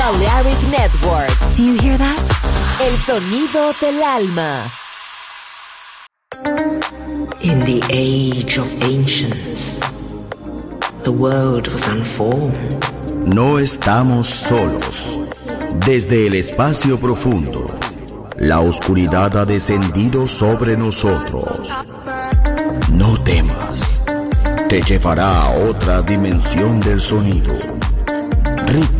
Balearic Network. Do you hear that? El sonido del alma. In the age of ancients, the world was unformed. No estamos solos. Desde el espacio profundo, la oscuridad ha descendido sobre nosotros. No temas. Te llevará a otra dimensión del sonido. Ritmo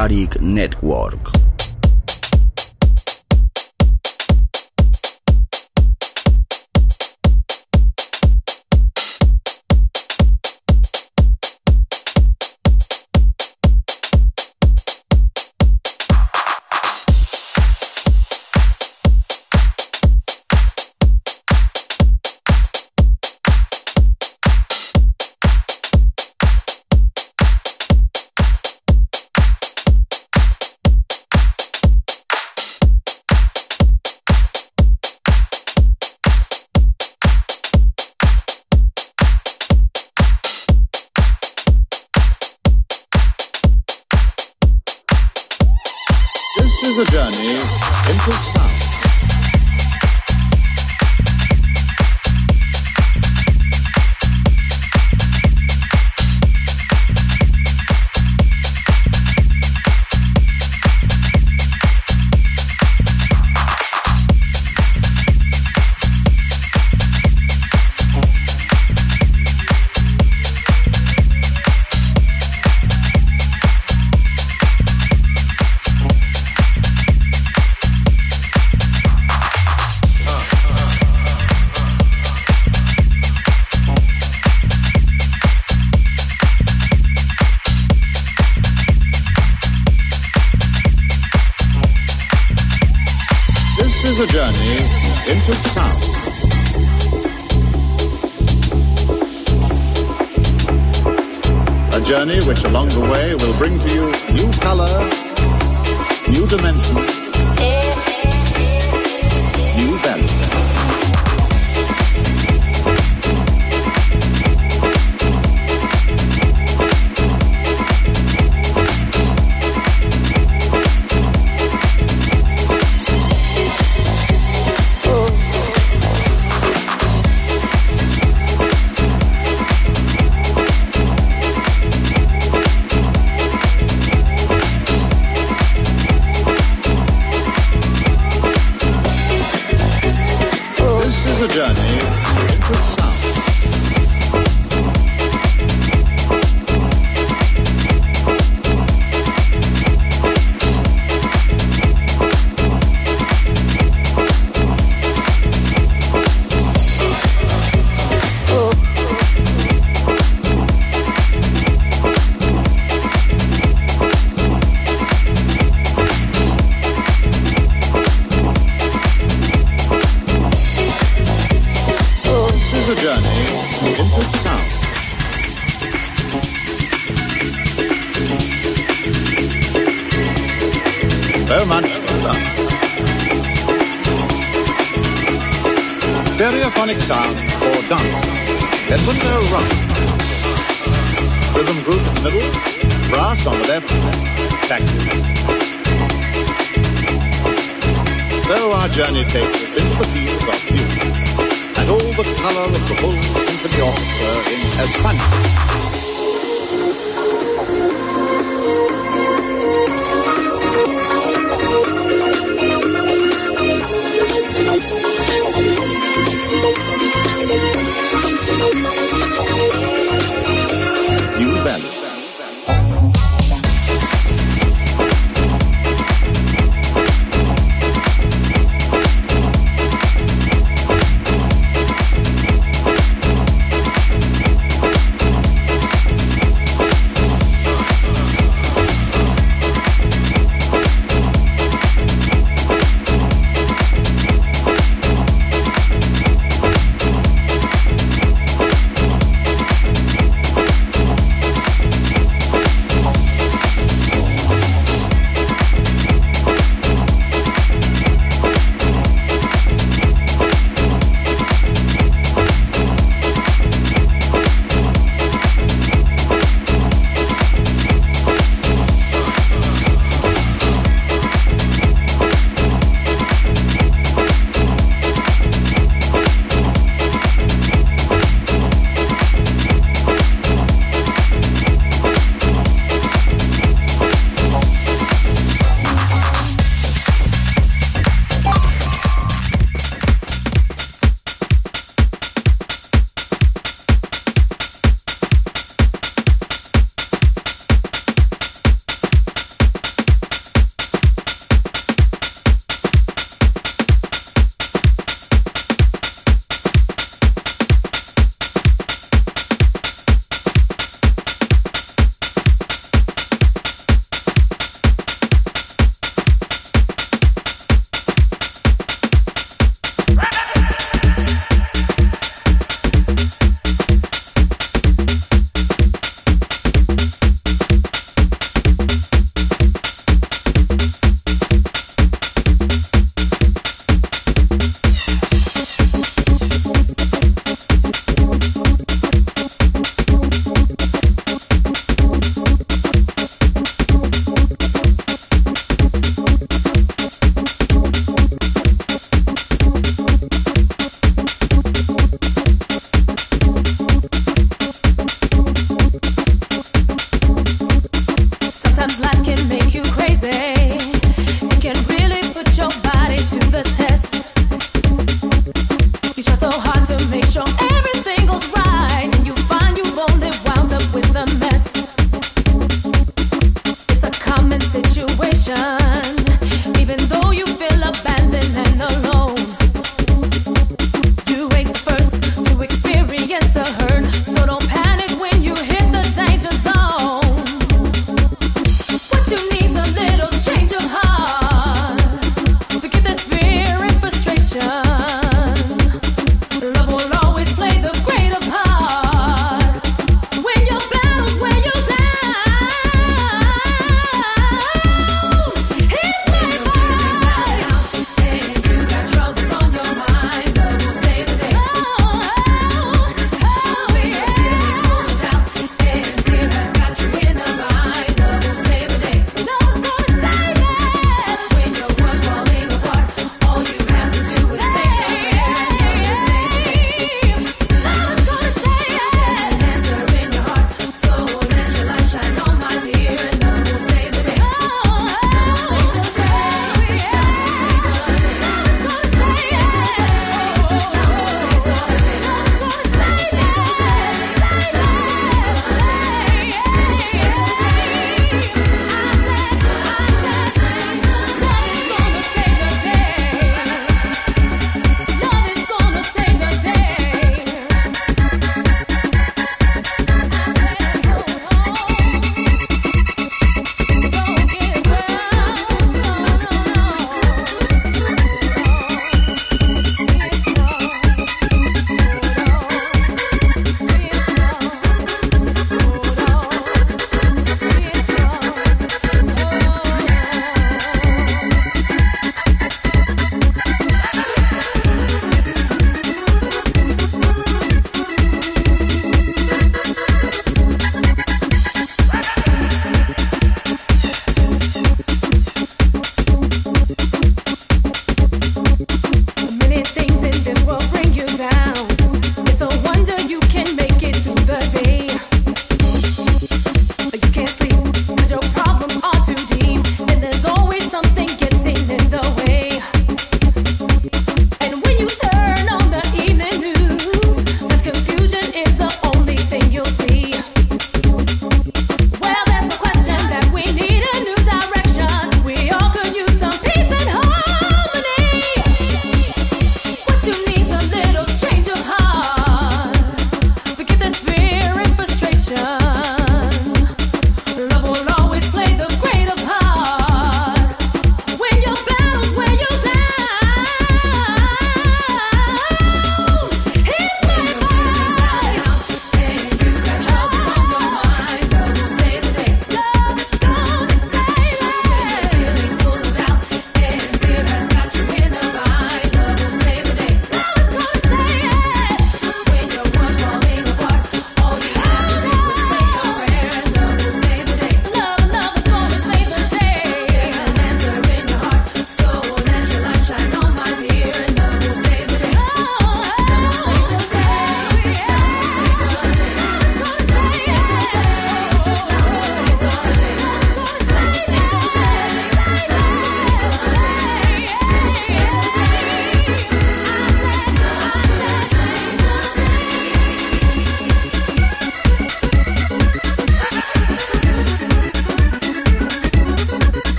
ယာရီနဲ့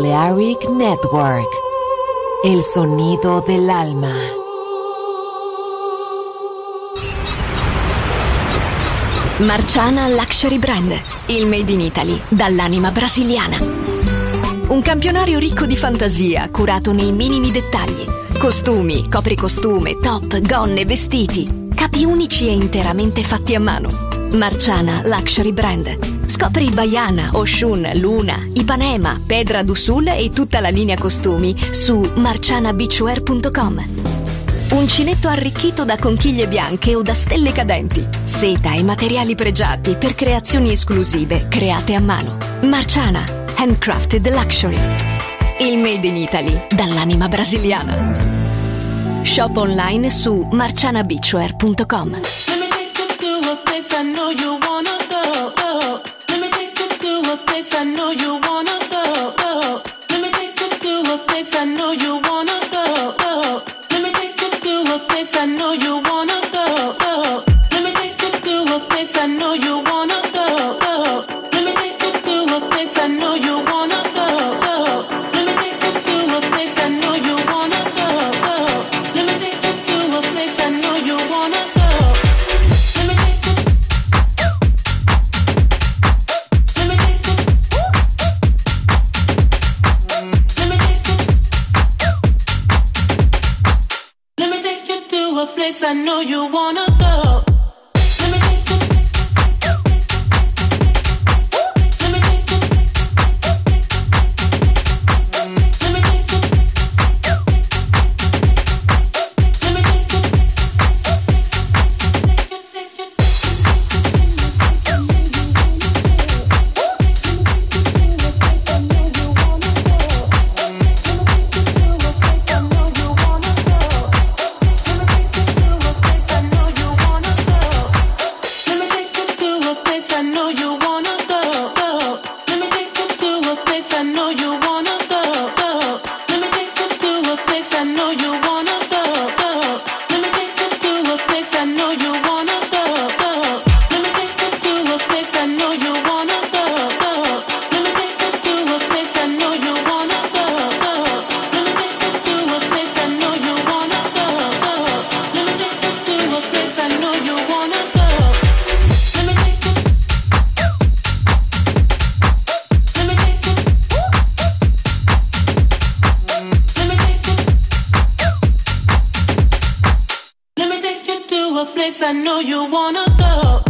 Balearic Network. El sonido del alma. Marciana Luxury Brand, il Made in Italy, dall'anima brasiliana. Un campionario ricco di fantasia, curato nei minimi dettagli. Costumi, copricostume, top, gonne, vestiti. Capi unici e interamente fatti a mano. Marciana Luxury Brand Scopri Baiana, Oshun, Luna, Ipanema, Pedra du Sul e tutta la linea costumi su marcianabituare.com. Uncinetto arricchito da conchiglie bianche o da stelle cadenti, seta e materiali pregiati per creazioni esclusive create a mano. Marciana, handcrafted luxury. Il made in Italy dall'anima brasiliana. Shop online su marcianabituare.com. Let me take you to a place I know you wanna go. I know you a place I know you wanna go.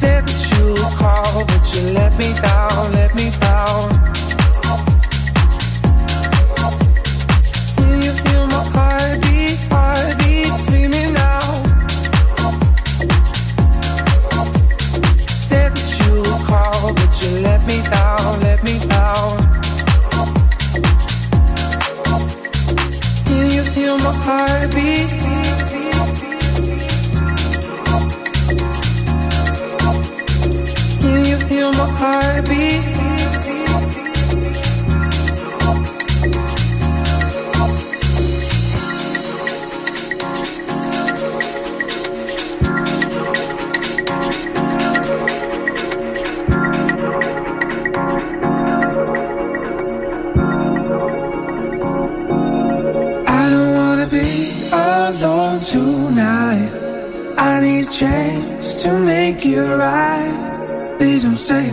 Said that you would call, but you let me down, let me down. Heartbeat? Can you feel my heartbeat?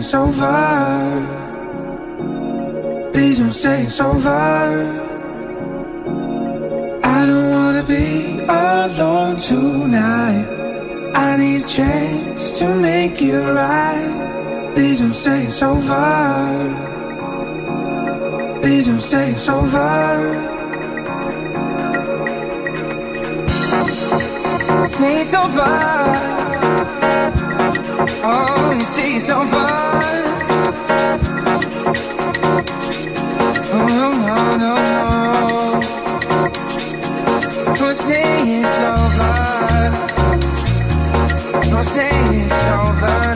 It's over. Please don't say it's over. I don't wanna be alone tonight. I need a chance to make it right. Please don't say it's over. Please don't say it's over. Say it's over. Oh, you say it's over. Say it's over. Don't say it's over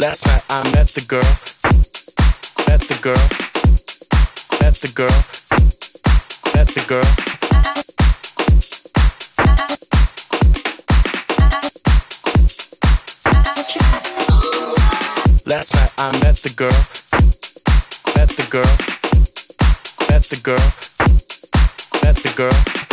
Last night I met the girl, met the girl, met the girl, met the girl. Last night I met the girl, met the girl, met the girl, met the girl.